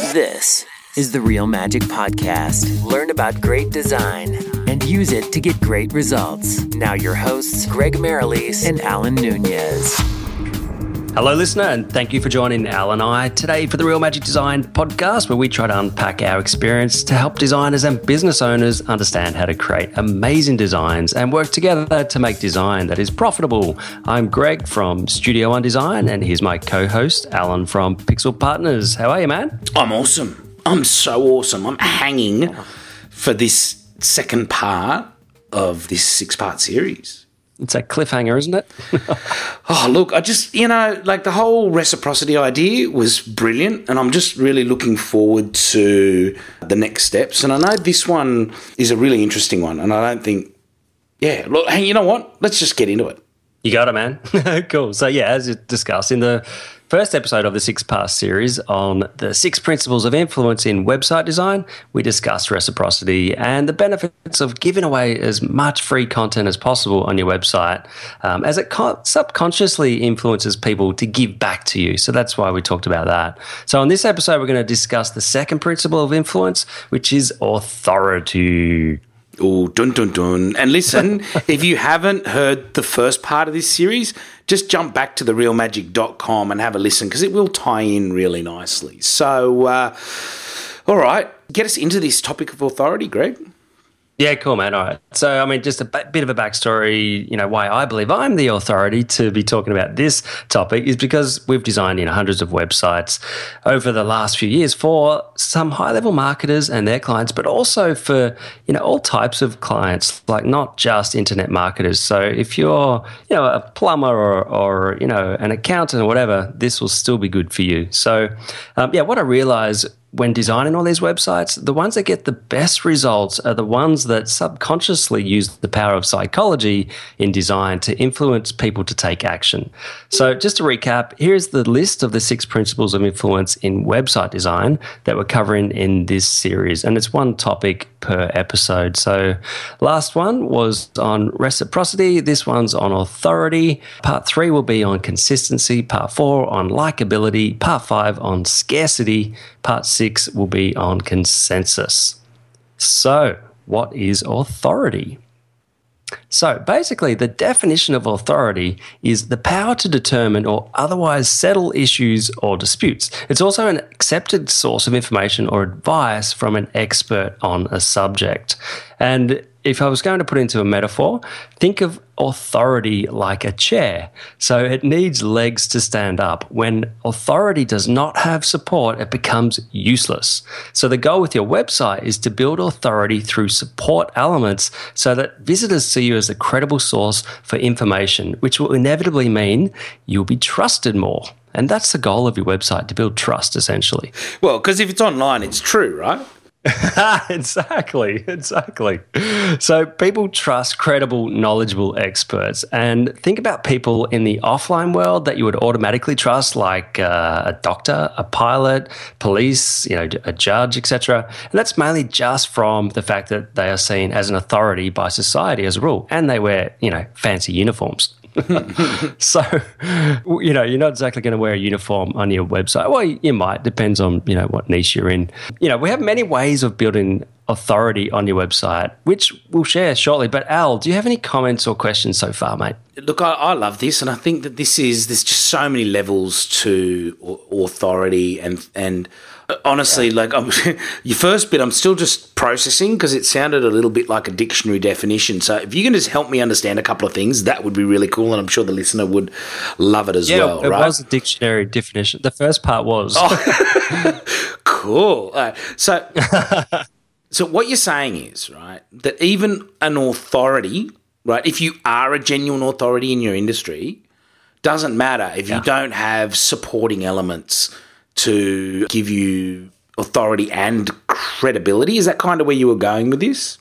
This is the Real Magic Podcast. Learn about great design and use it to get great results. Now, your hosts, Greg Merrilees and Alan Nunez. Hello, listener, and thank you for joining Al and I today for the Real Magic Design podcast, where we try to unpack our experience to help designers and business owners understand how to create amazing designs and work together to make design that is profitable. I'm Greg from Studio One Design, and here's my co host, Alan from Pixel Partners. How are you, man? I'm awesome. I'm so awesome. I'm hanging for this second part of this six part series. It's a cliffhanger, isn't it? oh, look, I just, you know, like the whole reciprocity idea was brilliant, and I'm just really looking forward to the next steps. And I know this one is a really interesting one, and I don't think, yeah, look, hey, you know what? Let's just get into it. You got it, man. cool. So, yeah, as you discussed in the first episode of the six part series on the six principles of influence in website design, we discussed reciprocity and the benefits of giving away as much free content as possible on your website, um, as it co- subconsciously influences people to give back to you. So that's why we talked about that. So, on this episode, we're going to discuss the second principle of influence, which is authority. Oh, dun dun dun. And listen, if you haven't heard the first part of this series, just jump back to therealmagic.com and have a listen because it will tie in really nicely. So, uh, all right, get us into this topic of authority, Greg. Yeah, cool, man. All right. So, I mean, just a bit of a backstory, you know, why I believe I'm the authority to be talking about this topic is because we've designed, you know, hundreds of websites over the last few years for some high level marketers and their clients, but also for, you know, all types of clients, like not just internet marketers. So, if you're, you know, a plumber or, or you know, an accountant or whatever, this will still be good for you. So, um, yeah, what I realized when designing all these websites, the ones that get the best results are the ones that subconsciously use the power of psychology in design to influence people to take action. So, just to recap, here's the list of the six principles of influence in website design that we're covering in this series. And it's one topic per episode. So, last one was on reciprocity. This one's on authority. Part three will be on consistency. Part four on likability. Part five on scarcity. Part six will be on consensus. So, what is authority? So basically, the definition of authority is the power to determine or otherwise settle issues or disputes. It's also an accepted source of information or advice from an expert on a subject. And if I was going to put into a metaphor, think of authority like a chair. So it needs legs to stand up. When authority does not have support, it becomes useless. So the goal with your website is to build authority through support elements so that visitors see you as a credible source for information, which will inevitably mean you'll be trusted more. And that's the goal of your website to build trust, essentially. Well, because if it's online, it's true, right? exactly, exactly. So people trust credible, knowledgeable experts. And think about people in the offline world that you would automatically trust, like uh, a doctor, a pilot, police, you know, a judge, etc. And that's mainly just from the fact that they are seen as an authority by society as a rule, and they wear, you know, fancy uniforms. so, you know, you're not exactly going to wear a uniform on your website. Well, you might, depends on, you know, what niche you're in. You know, we have many ways of building authority on your website, which we'll share shortly. But Al, do you have any comments or questions so far, mate? Look, I, I love this, and I think that this is there's just so many levels to authority, and and honestly, yeah. like I'm, your first bit, I'm still just processing because it sounded a little bit like a dictionary definition. So if you can just help me understand a couple of things, that would be really cool, and I'm sure the listener would love it as yeah, well. It right? was a dictionary definition. The first part was oh. cool. So. So what you're saying is, right, that even an authority, right, if you are a genuine authority in your industry, doesn't matter if yeah. you don't have supporting elements to give you authority and credibility. Is that kind of where you were going with this?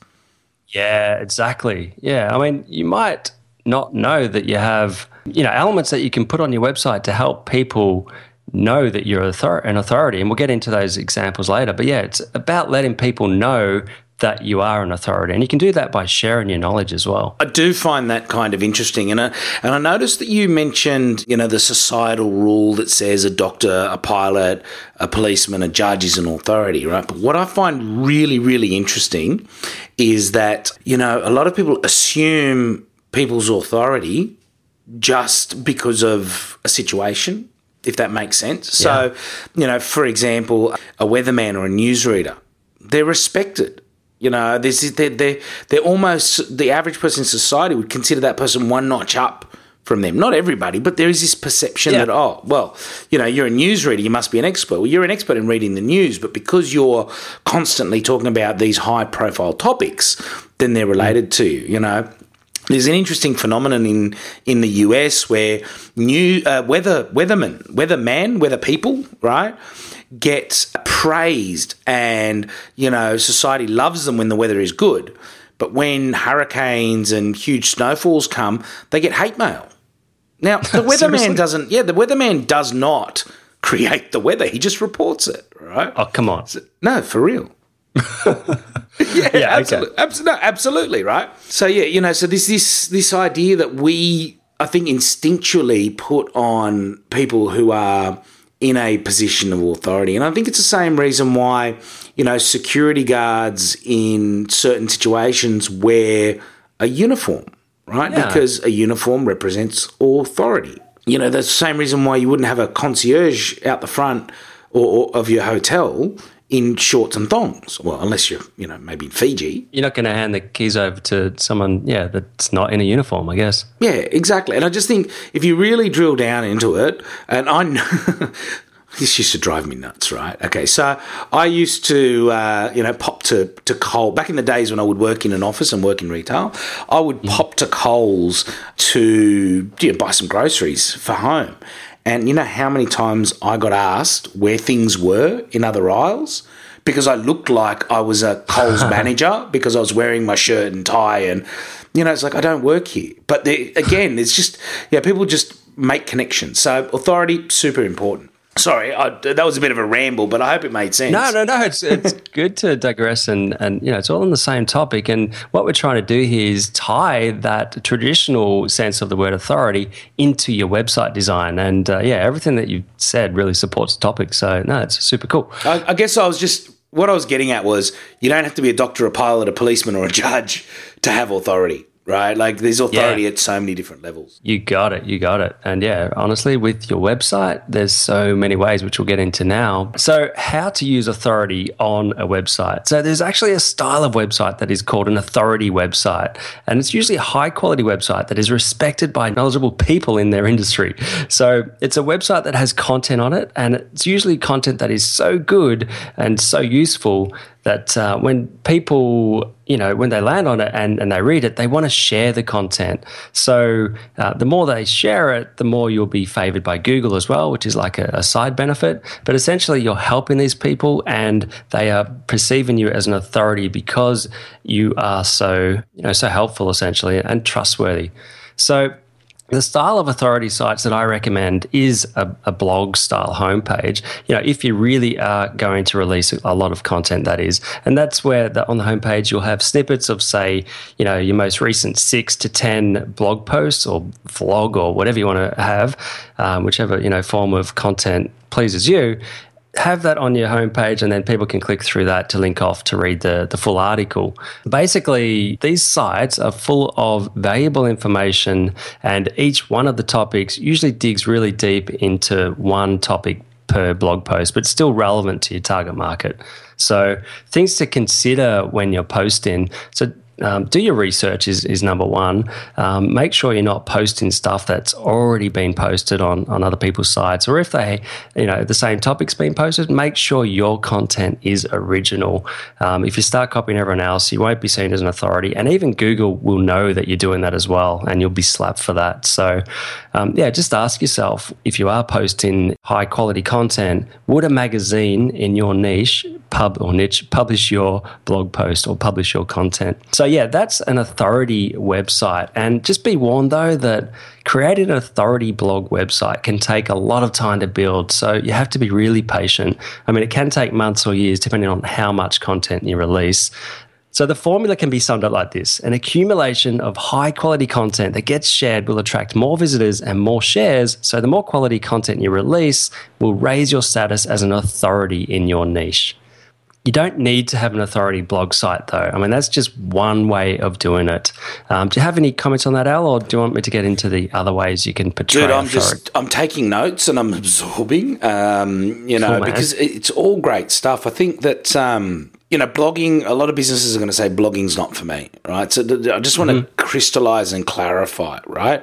Yeah, exactly. Yeah. I mean, you might not know that you have, you know, elements that you can put on your website to help people know that you're an authority. And we'll get into those examples later. But yeah, it's about letting people know that you are an authority. And you can do that by sharing your knowledge as well. I do find that kind of interesting. And I, and I noticed that you mentioned, you know, the societal rule that says a doctor, a pilot, a policeman, a judge is an authority, right? But what I find really, really interesting is that, you know, a lot of people assume people's authority just because of a situation, if that makes sense. Yeah. So, you know, for example, a weatherman or a newsreader, they're respected you know, this is they're, they're, they're almost the average person in society would consider that person one notch up from them. Not everybody, but there is this perception yeah. that, oh, well, you know, you're a newsreader, you must be an expert. Well, you're an expert in reading the news, but because you're constantly talking about these high profile topics, then they're related mm. to you, you know. There's an interesting phenomenon in, in the US where new uh, weather weathermen, weatherman, weather people, right? Get praised and, you know, society loves them when the weather is good. But when hurricanes and huge snowfalls come, they get hate mail. Now, the weatherman doesn't, yeah, the weatherman does not create the weather. He just reports it, right? Oh, come on. No, for real. yeah, yeah absolutely, okay. absolutely, no, absolutely, right. So yeah, you know, so this this this idea that we, I think, instinctually put on people who are in a position of authority. And I think it's the same reason why, you know, security guards in certain situations wear a uniform, right? Yeah. Because a uniform represents authority. You know, that's the same reason why you wouldn't have a concierge out the front or, or of your hotel in shorts and thongs. Well, unless you're, you know, maybe in Fiji. You're not going to hand the keys over to someone, yeah, that's not in a uniform, I guess. Yeah, exactly. And I just think if you really drill down into it, and I know. this used to drive me nuts, right? Okay, so I used to, uh, you know, pop to, to Coles. Back in the days when I would work in an office and work in retail, I would mm. pop to Coles to you know, buy some groceries for home. And you know how many times I got asked where things were in other aisles? Because I looked like I was a Coles manager because I was wearing my shirt and tie. And, you know, it's like, I don't work here. But again, it's just, yeah, people just make connections. So authority, super important. Sorry, I, that was a bit of a ramble, but I hope it made sense. No, no, no. It's it's good to digress, and and you know it's all on the same topic. And what we're trying to do here is tie that traditional sense of the word authority into your website design. And uh, yeah, everything that you've said really supports the topic. So no, it's super cool. I, I guess I was just what I was getting at was you don't have to be a doctor, a pilot, a policeman, or a judge to have authority right? Like there's authority yeah. at so many different levels. You got it. You got it. And yeah, honestly, with your website, there's so many ways, which we'll get into now. So, how to use authority on a website. So, there's actually a style of website that is called an authority website. And it's usually a high quality website that is respected by knowledgeable people in their industry. So, it's a website that has content on it. And it's usually content that is so good and so useful that uh, when people, you know, when they land on it and, and they read it, they want to share the content. So uh, the more they share it, the more you'll be favored by Google as well, which is like a, a side benefit. But essentially, you're helping these people and they are perceiving you as an authority because you are so, you know, so helpful essentially and trustworthy. So the style of authority sites that I recommend is a, a, blog style homepage. You know, if you really are going to release a lot of content, that is, and that's where the, on the homepage you'll have snippets of, say, you know, your most recent six to ten blog posts or vlog or whatever you want to have, um, whichever you know form of content pleases you have that on your homepage and then people can click through that to link off to read the, the full article. Basically, these sites are full of valuable information, and each one of the topics usually digs really deep into one topic per blog post, but still relevant to your target market. So, things to consider when you're posting. So, um, do your research is, is number one. Um, make sure you're not posting stuff that's already been posted on, on other people's sites, or if they, you know, the same topic's been posted, make sure your content is original. Um, if you start copying everyone else, you won't be seen as an authority, and even Google will know that you're doing that as well, and you'll be slapped for that. So, um, yeah, just ask yourself if you are posting high quality content, would a magazine in your niche pub or niche publish your blog post or publish your content? So yeah, that's an authority website. And just be warned though that creating an authority blog website can take a lot of time to build. So you have to be really patient. I mean, it can take months or years depending on how much content you release. So the formula can be summed up like this an accumulation of high quality content that gets shared will attract more visitors and more shares. So the more quality content you release will raise your status as an authority in your niche. You don't need to have an authority blog site, though. I mean, that's just one way of doing it. Um, do you have any comments on that, Al, or do you want me to get into the other ways you can portray? Dude, I'm authority? just I'm taking notes and I'm absorbing. Um, you know, Cool, because it's all great stuff. I think that um, you know, blogging. A lot of businesses are going to say blogging's not for me, right? So th- I just want to crystallize and clarify, right?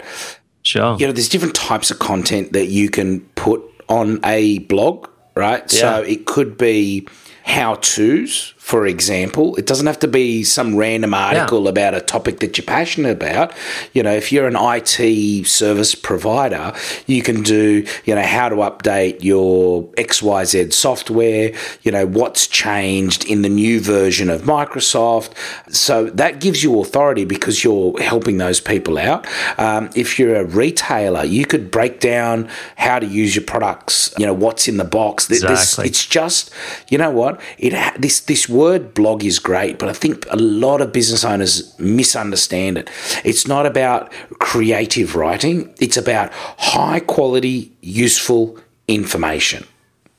sure. you know, there's different types of content that you can put on a blog, right? So it could be how to's, for example. It doesn't have to be some random article about a topic that you're passionate about. You know, if you're an IT service provider, you can do, you know, how to update your XYZ software, you know, what's changed in the new version of Microsoft. So that gives you authority because you're helping those people out. Um, if you're a retailer, you could break down how to use your products, you know, what's in the box. Th- this- Exactly. it's just, you know what? It this this word blog is great, but I think a lot of business owners misunderstand it. It's not about creative writing. It's about high quality, useful information.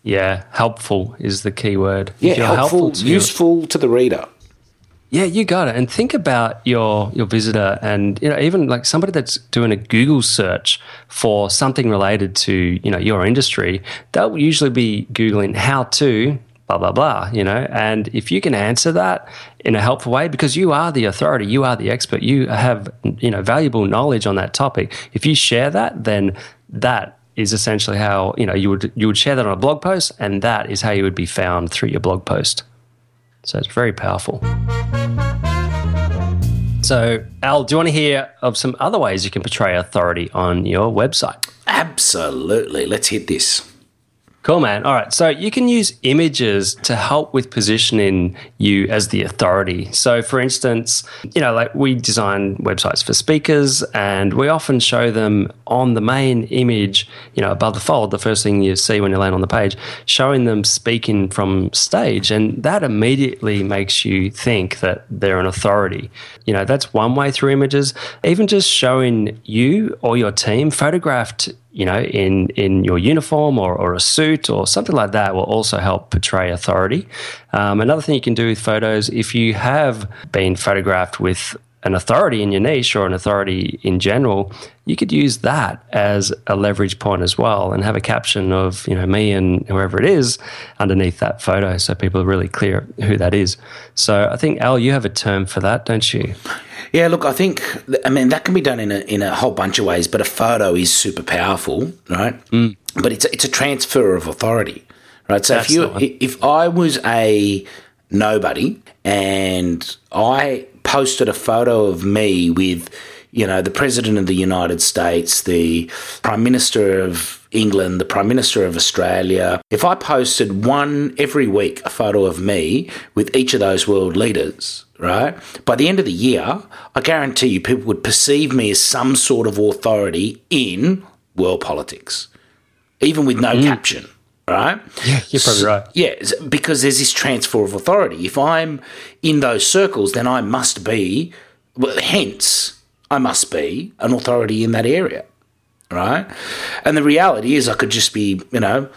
Yeah, helpful is the key word. Yeah, you're helpful, to your- useful to the reader. Yeah, you got it. And think about your your visitor, and you know, even like somebody that's doing a Google search for something related to you know your industry, they'll usually be googling how to blah blah blah. You know, and if you can answer that in a helpful way, because you are the authority, you are the expert, you have you know valuable knowledge on that topic. If you share that, then that is essentially how you know you would you would share that on a blog post, and that is how you would be found through your blog post. So it's very powerful. So, Al, do you want to hear of some other ways you can portray authority on your website? Absolutely. Let's hit this. Cool, man. All right. So you can use images to help with positioning you as the authority. So, for instance, you know, like we design websites for speakers and we often show them on the main image, you know, above the fold, the first thing you see when you land on the page, showing them speaking from stage. And that immediately makes you think that they're an authority. You know, that's one way through images. Even just showing you or your team photographed you know, in in your uniform or, or a suit or something like that will also help portray authority. Um, another thing you can do with photos, if you have been photographed with an authority in your niche or an authority in general, you could use that as a leverage point as well and have a caption of, you know, me and whoever it is underneath that photo so people are really clear who that is. So I think, Al, you have a term for that, don't you? Yeah, look, I think I mean that can be done in a in a whole bunch of ways, but a photo is super powerful, right? Mm. But it's a, it's a transfer of authority, right? So That's if you if I was a nobody and I posted a photo of me with you know the president of the United States, the prime minister of England, the prime minister of Australia, if I posted one every week a photo of me with each of those world leaders, right? By the end of the year, I guarantee you people would perceive me as some sort of authority in world politics, even with no mm. caption, right? Yeah, you're probably right. Yeah, because there's this transfer of authority. If I'm in those circles, then I must be, well, hence, I must be an authority in that area, right? And the reality is, I could just be, you know,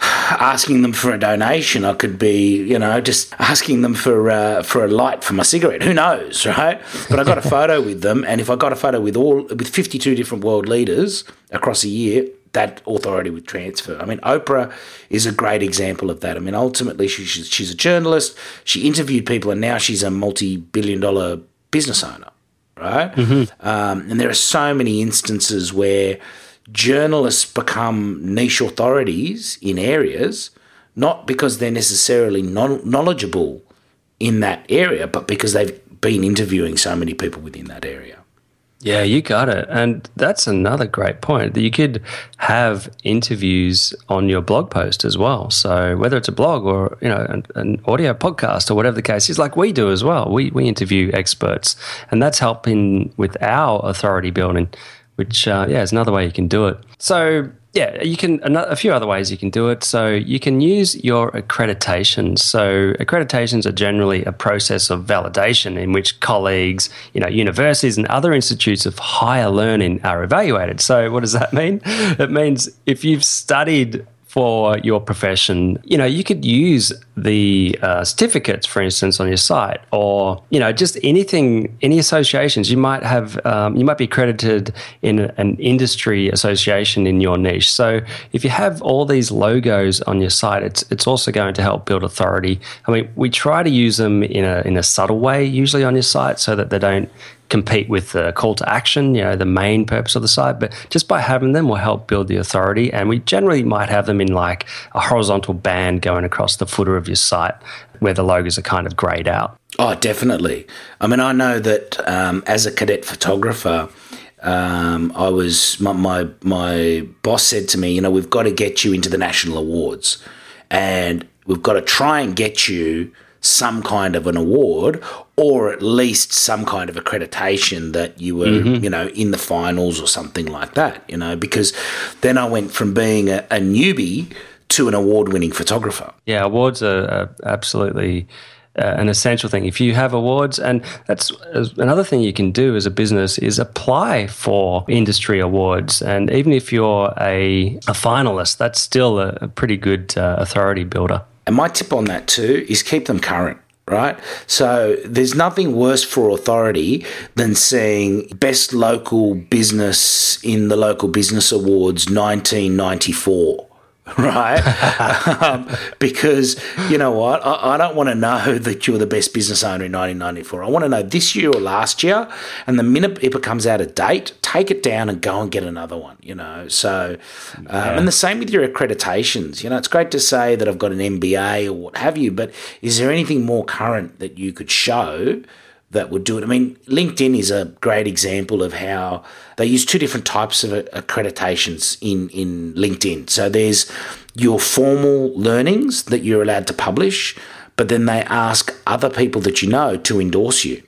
asking them for a donation. I could be, you know, just asking them for uh, for a light for my cigarette. Who knows, right? But I got a photo with them, and if I got a photo with all with fifty two different world leaders across a year, that authority would transfer. I mean, Oprah is a great example of that. I mean, ultimately, she, she's, she's a journalist. She interviewed people, and now she's a multi billion dollar business owner, right? Um, and there are so many instances where journalists become niche authorities in areas, not because they're necessarily non- knowledgeable in that area, but because they've been interviewing so many people within that area. Yeah, you got it. And that's another great point that you could have interviews on your blog post as well. So whether it's a blog or, you know, an, an audio podcast or whatever the case is, like we do as well. We, we interview experts and that's helping with our authority building, which, uh, yeah, is another way you can do it. So, yeah, you can a few other ways you can do it. So you can use your accreditations. So accreditations are generally a process of validation in which colleagues, you know, universities and other institutes of higher learning are evaluated. So what does that mean? It means if you've studied for your profession, you know, you could use the uh, certificates, for instance, on your site, or you know, just anything, any associations. You might have, um, you might be accredited in an industry association in your niche. So if you have all these logos on your site, it's it's also going to help build authority. I mean, we try to use them in a in a subtle way, usually on your site, so that they don't compete with the call to action, you know, the main purpose of the site. But just by having them will help build the authority. And we generally might have them in like a horizontal band going across the footer of your site where the logos are kind of grayed out. Oh, definitely. I mean, I know that um, as a cadet photographer, um, I was my, my my boss said to me, you know, we've got to get you into the national awards, and we've got to try and get you some kind of an award or at least some kind of accreditation that you were, mm-hmm. you know, in the finals or something like that, you know, because then I went from being a, a newbie to an award winning photographer. Yeah, awards are, are absolutely. Uh, an essential thing. If you have awards, and that's uh, another thing you can do as a business is apply for industry awards. And even if you're a, a finalist, that's still a, a pretty good uh, authority builder. And my tip on that too is keep them current right? So there's nothing worse for authority than seeing best local business in the local business awards 1994 right? um, because you know what? I, I don't want to know that you're the best business owner in 1994. I want to know this year or last year. And the minute it becomes out of date, take it down and go and get another one, you know? So, um, yeah. and the same with your accreditations. You know, it's great to say that I've got an MBA or what have you, but is there anything more current that you could show? That would do it. I mean, LinkedIn is a great example of how they use two different types of accreditations in, in LinkedIn. So there's your formal learnings that you're allowed to publish, but then they ask other people that you know to endorse you,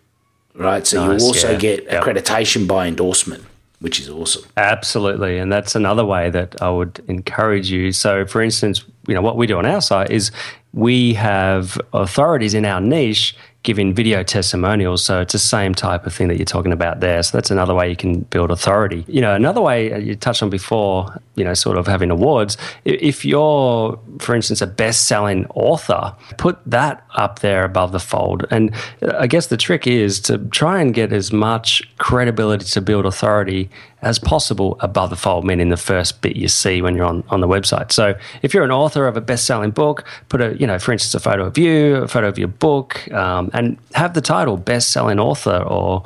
right? So nice, you also yeah. get yep. accreditation by endorsement. Which is awesome. Absolutely. And that's another way that I would encourage you. So, for instance, you know, what we do on our site is we have authorities in our niche giving video testimonials. So it's the same type of thing that you're talking about there. So that's another way you can build authority. You know, another way uh, you touched on before, you know, sort of having awards. If you're, for instance, a best selling author, put that up there above the fold. And I guess the trick is to try and get as much credibility to build authority as possible above the fold, meaning the first bit you see when you're on, on the website. So if you're an author of a best-selling book, put a, you know, for instance, a photo of you, a photo of your book, um, and have the title best-selling author or,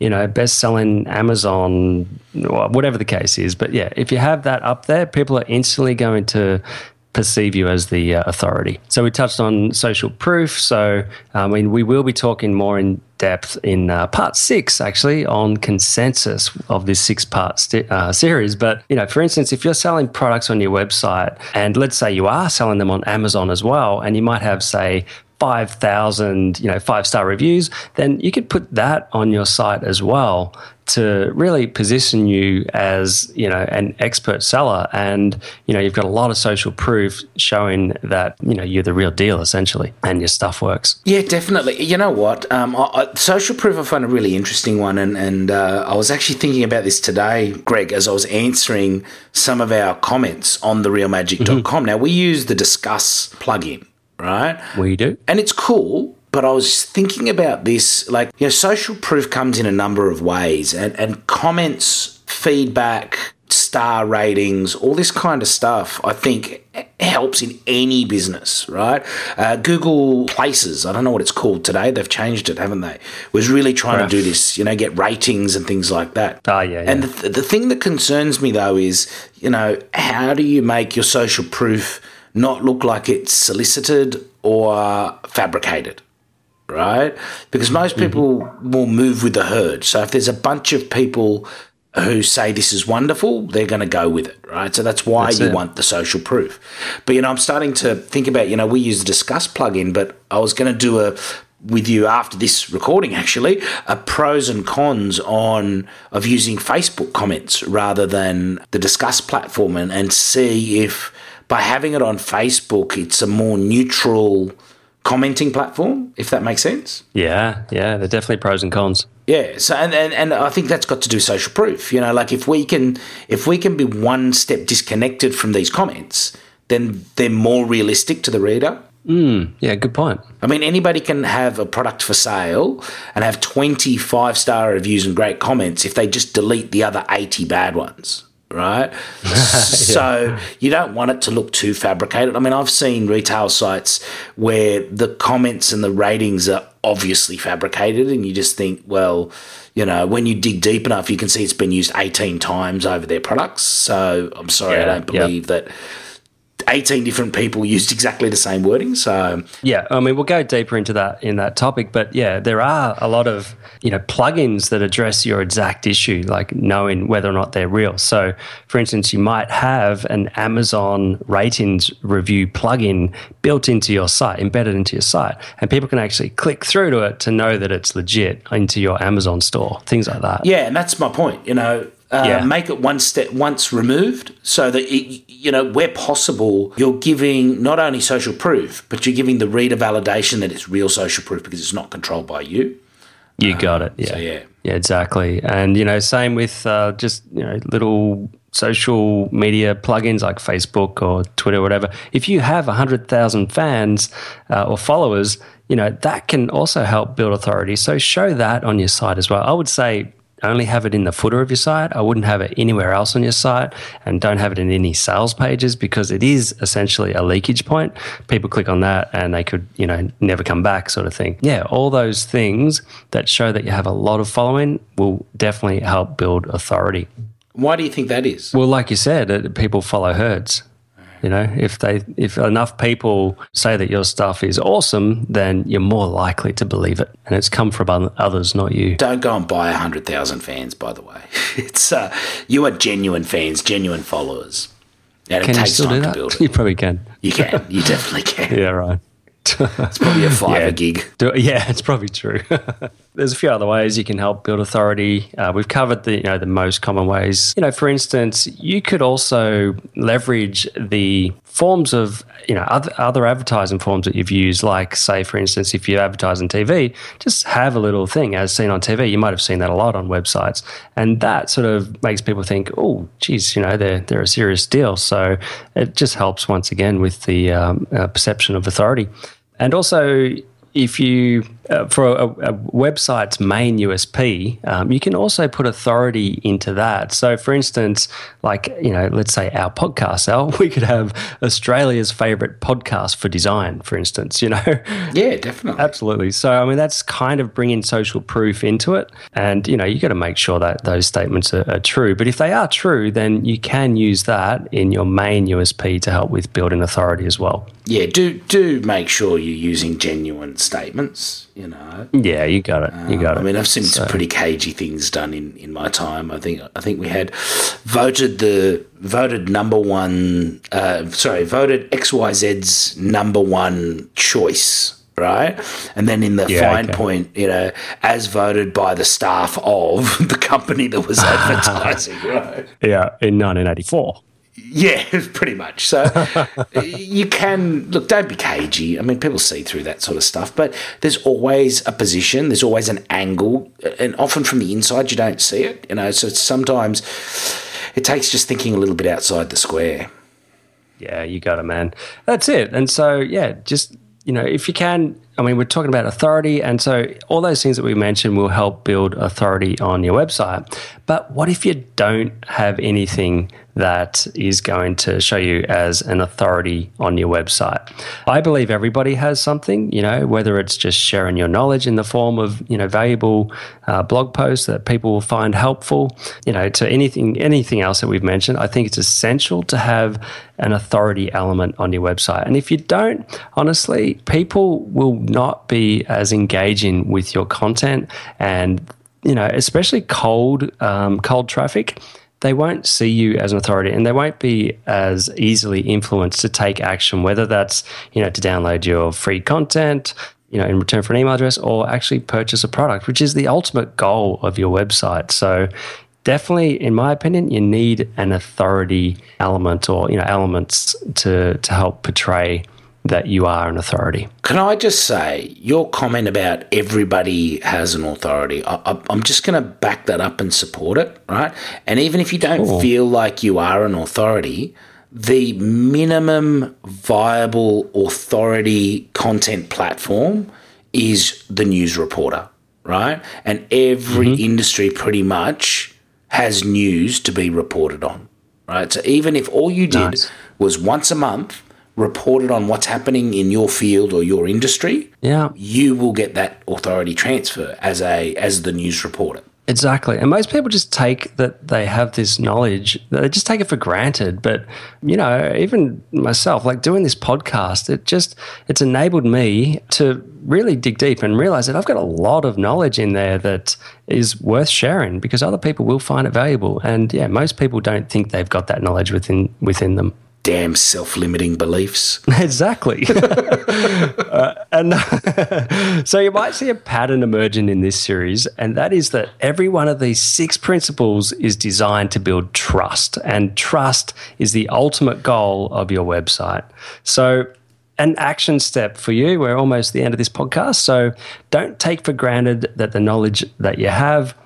you know, best-selling Amazon, whatever the case is. But yeah, if you have that up there, people are instantly going to perceive you as the uh, authority. So we touched on social proof. So I mean, we will be talking more in depth in uh, part six, actually, on consensus of this six-part st- uh, series. But you know, for instance, if you're selling products on your website, and let's say you are selling them on Amazon as well, and you might have, say, 5,000, you know, five star reviews, then you could put that on your site as well to really position you as, you know, an expert seller. And, you know, you've got a lot of social proof showing that, you know, you're the real deal essentially and your stuff works. Yeah, definitely. You know what? Um, I, I, social proof I find a really interesting one. And, and uh, I was actually thinking about this today, Greg, as I was answering some of our comments on therealmagic.com. Mm-hmm. Now, we use the Disqus plugin right? We do. And it's cool, but I was thinking about this like, you know, social proof comes in a number of ways and, and comments, feedback, star ratings, all this kind of stuff, I think helps in any business, right? Uh, Google Places, I don't know what it's called today. They've changed it, haven't they? Was really trying to do this, you know, get ratings and things like that. Oh, yeah. yeah. And the, the thing that concerns me, though, is, you know, how do you make your social proof – not look like it's solicited or fabricated, right? Because most mm-hmm. people mm-hmm. will move with the herd. So if there's a bunch of people who say this is wonderful, they're going to go with it, right? So that's why that's you it. want the social proof. But you know, I'm starting to think about, you know, we use the Disqus plugin, but I was going to do a with you after this recording actually a pros and cons on of using Facebook comments rather than the Disqus platform and, and see if by having it on Facebook it's a more neutral commenting platform, if that makes sense. Yeah, yeah, they're definitely pros and cons. Yeah, so and, and and I think that's got to do social proof. You know, like if we can if we can be one step disconnected from these comments, then they're more realistic to the reader. Mm, yeah, good point. I mean, anybody can have a product for sale and have 25 star reviews and great comments if they just delete the other 80 bad ones right? yeah. So you don't want it to look too fabricated. I mean, I've seen retail sites where the comments and the ratings are obviously fabricated, and you just think, well, you know, when you dig deep enough, you can see it's been used 18 times over their products. So I'm sorry, yeah, I don't believe yep. that 18 different people used exactly the same wording. So yeah, I mean, we'll go deeper into that in that topic, but yeah, there are a lot of you know plugins that address your exact issue, like knowing whether or not they're real. So, for instance, you might have an Amazon ratings review plugin built into your site, embedded into your site, and people can actually click through to it to know that it's legit into your Amazon store, things like that. Yeah, and that's my point. You know, uh, yeah. make it one step once removed so that it, you know where possible you're giving not only social proof but you're giving the reader validation that it's real social proof because it's not controlled by you. You um, got it. Yeah so yeah. yeah. Exactly. And you know same with uh, just you know little social media plugins like facebook or twitter or whatever. If you have 100000 fans uh, or followers you know that can also help build authority. So show that on your site as well. I would say only have it in the footer of your site. I wouldn't have it anywhere else on your site and don't have it in any sales pages because it is essentially a leakage point. People click on that and they could, you know, never come back sort of thing. Yeah, all those things that show that you have a lot of following will definitely help build authority. Why do you think that is? Well, like you said, uh, people follow herds. You know, if they if enough people say that your stuff is awesome, then you're more likely to believe it, and it's come from others, not you. Don't go and buy hundred thousand fans. By the way, it's uh, you are genuine fans, genuine followers, and can it takes time to build. It. You probably can. You can. You definitely can. yeah, right. it's probably a five yeah. gig. Yeah, it's probably true. There's a few other ways you can help build authority. Uh, we've covered the you know the most common ways. You know, for instance, you could also leverage the forms of you know other, other advertising forms that you've used like say for instance if you advertise on tv just have a little thing as seen on tv you might have seen that a lot on websites and that sort of makes people think oh geez you know they're, they're a serious deal so it just helps once again with the um, uh, perception of authority and also if you uh, for a, a, website's main USP, um, you can also put authority into that. So, for instance, like you know, let's say our podcast, Al, we could have Australia's favorite podcast for design, for instance. You know, yeah, definitely, absolutely. So, I mean, that's kind of bringing social proof into it, and you know, you got to make sure that those statements are, are true. But if they are true, then you can use that in your main USP to help with building authority as well. Yeah, do do make sure you're using genuine statements you know. Yeah, you got it. You got um, it. I mean, I've seen so. some pretty cagey things done in, in my time. I think I think we had voted the voted number one. Uh, sorry, voted XYZ's number one choice. Right, and then in the yeah, fine okay. point, you know, as voted by the staff of the company that was advertising, right? Yeah, in 1984. Yeah, pretty much. So you can look. Don't be cagey. I mean, people see through that sort of stuff, but there's always a position. There's always an angle, uh, and often from the inside you don't see it. You know, so sometimes it takes just thinking a little bit outside the square. Yeah, you got it, man. That's it. And so, yeah, just you know, if you can, I mean, we're talking about authority. And so all those things that we mentioned will help build authority on your website. But what if you don't have anything that is going to show you as an authority on your website. I believe everybody has something, you know, whether it's just sharing your knowledge in the form of, you know, valuable uh, blog posts that people will find helpful, you know, to anything anything else that we've mentioned. I think it's essential to have an authority element on your website. And if you don't, honestly, people will not be as engaging with your content and you know, especially cold um, cold traffic they won't see you as an authority and they won't be as easily influenced to take action, whether that's, you know, to download your free content, you know, in return for an email address or actually purchase a product, which is the ultimate goal of your website. So definitely, in my opinion, you need an authority element or, you know, elements to, to help portray that you are an authority. Can I just say your comment about everybody has an authority? I, am just going to back that up and support it, right? And even if you don't feel like you are an authority, the minimum viable authority content platform is the news reporter, right? And every mm-hmm. industry pretty much has news to be reported on, right? So even if all you did nice. was once a month reported on what's happening in your field or your industry, yeah, you will get that authority transfer as a as the news reporter. Exactly. And most people just take that they have this knowledge, they just take it for granted. But, you know, even myself, like doing this podcast, it just, it's enabled me to really dig deep and realize that I've got a lot of knowledge in there that is worth sharing because other people will find it valuable. And yeah, most people don't think they've got that knowledge within, within them damn self limiting beliefs. Exactly. uh, and so you might see a pattern emerging in this series, and that is that every one of these six principles is designed to build trust, and trust is the ultimate goal of your website. So, an action step for you. We're almost the end of this podcast. So, don't take for granted that the knowledge that you have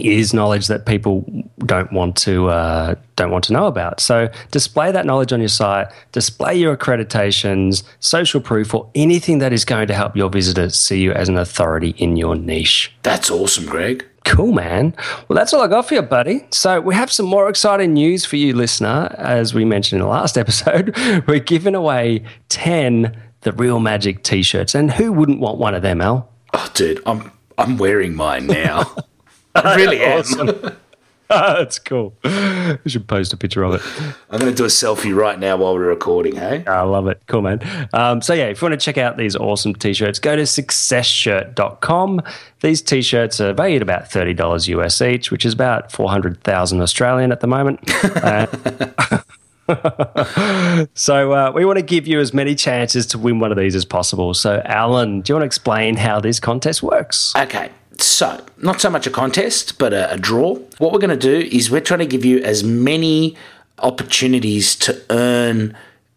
is knowledge that people don't want to uh, don't want to know about. So display that knowledge on your site, display your accreditations, social proof, or anything that is going to help your visitors see you as an authority in your niche. That's awesome, Greg. Cool, man. Well, that's all I got for you, buddy. So, we have some more exciting news for you, listener. As we mentioned in the last episode, we're giving away 10 The Real Magic t shirts. And who wouldn't want one of them, Al? Oh, dude, I'm, I'm wearing mine now. I really am. That's cool. We should post a picture of it. I'm going to do a selfie right now while we're recording, hey? I love it. Cool, man. Um, so, yeah, if you want to check out these awesome t shirts, go to successshirt.com. These t shirts are valued about $30 US each, which is about 400,000 Australian at the moment. Uh, so uh, we want to give you as many chances to win one of these as possible. So, Alan, do you want to explain how this contest works? Okay. So, not so much a contest, but a, a draw. What we're going to do is we're trying to give you as many opportunities to earn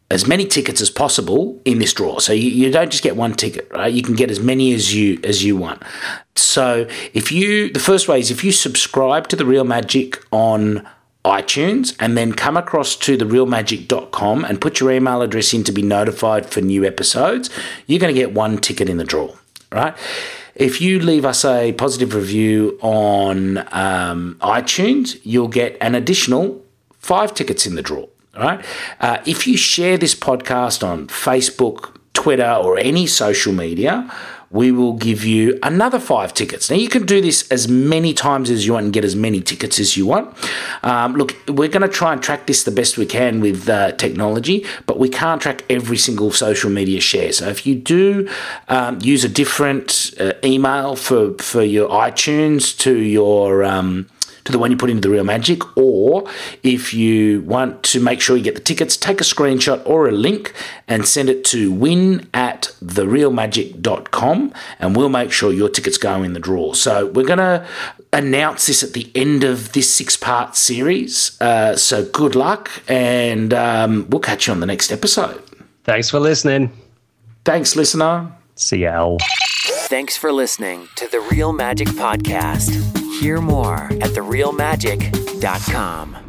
as many tickets as possible in this draw. So you, you, don't just get one ticket, right? You can get as many as you as you want. So if you the first way is if you subscribe to the Real Magic on iTunes and then come across to the therealmagic.com and put your email address in to be notified for new episodes, you're going to get one ticket in the draw, right? If you leave us a positive review on um, iTunes, you'll get an additional five tickets in the draw. All right. Uh, if you share this podcast on Facebook, Twitter, or any social media, we will give you another five tickets. Now, you can do this as many times as you want and get as many tickets as you want. Um, look, we're going to try and track this the best we can with uh, technology, but we can't track every single social media share. So, if you do um, use a different uh, email for, for your iTunes to your um, to the one you put into the Real Magic, or if you want to make sure you get the tickets, take a screenshot or a link and send it to win at therealmagic.com and we'll make sure your tickets go in the draw. So we're going to announce this at the end of this six part series. Uh, so good luck and um, we'll catch you on the next episode. Thanks for listening. Thanks, listener. See you. Thanks for listening to the Real Magic Podcast. Hear more at therealmagic.com.